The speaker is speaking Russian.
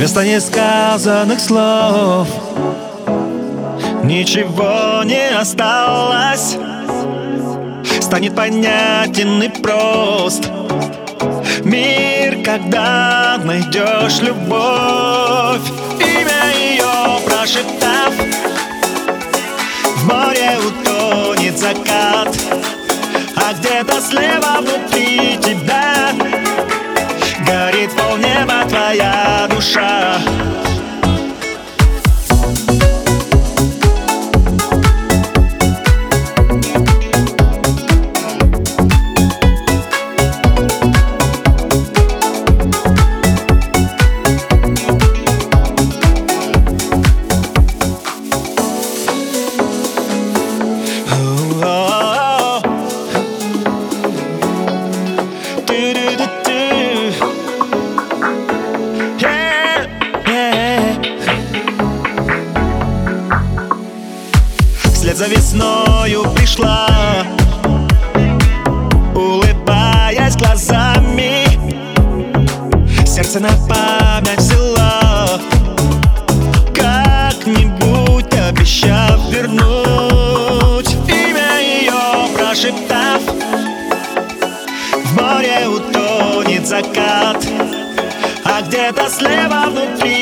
Вместо несказанных слов Ничего не осталось. Станет понятен и прост Мир, когда найдешь любовь. Имя ее прошептав В море утонет закат А где-то слева внутри тебя Вслед за весною пришла Улыбаясь глазами. Сердце на память взяла Как-нибудь обещав вернуть Имя ее прошептав В море утонет закат А где-то слева внутри